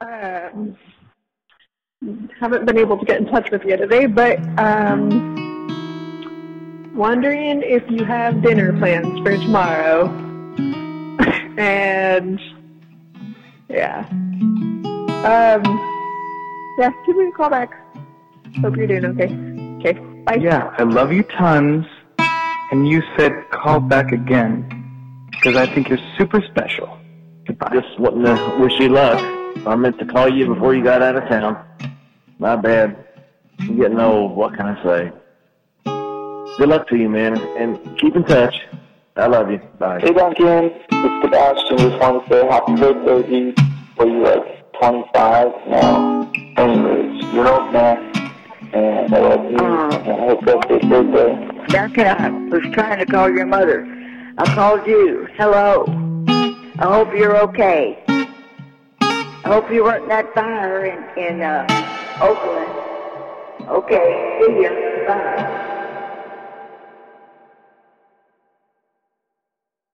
Um, haven't been able to get in touch with you today, but um, wondering if you have dinner plans for tomorrow. and yeah, um, yeah, give me a call back. Hope you're doing okay. Okay, bye. Yeah, I love you tons. And you said call back again because I think you're super special. Goodbye. Just wanting to wish you luck. I meant to call you before you got out of town. My bad. I'm getting old. What can I say? Good luck to you, man, and keep in touch. I love you. Bye. Hey Duncan, it's Sebastian. Just want to say happy birthday to you. Were you're like 25 now? Anyways, you're old man. And I love you. Oh. And I hope you have a good birthday. Duncan, I was trying to call your mother. I called you. Hello. I hope you're okay. Hope you weren't that fire in, in uh, Oakland. Okay, see ya. Bye.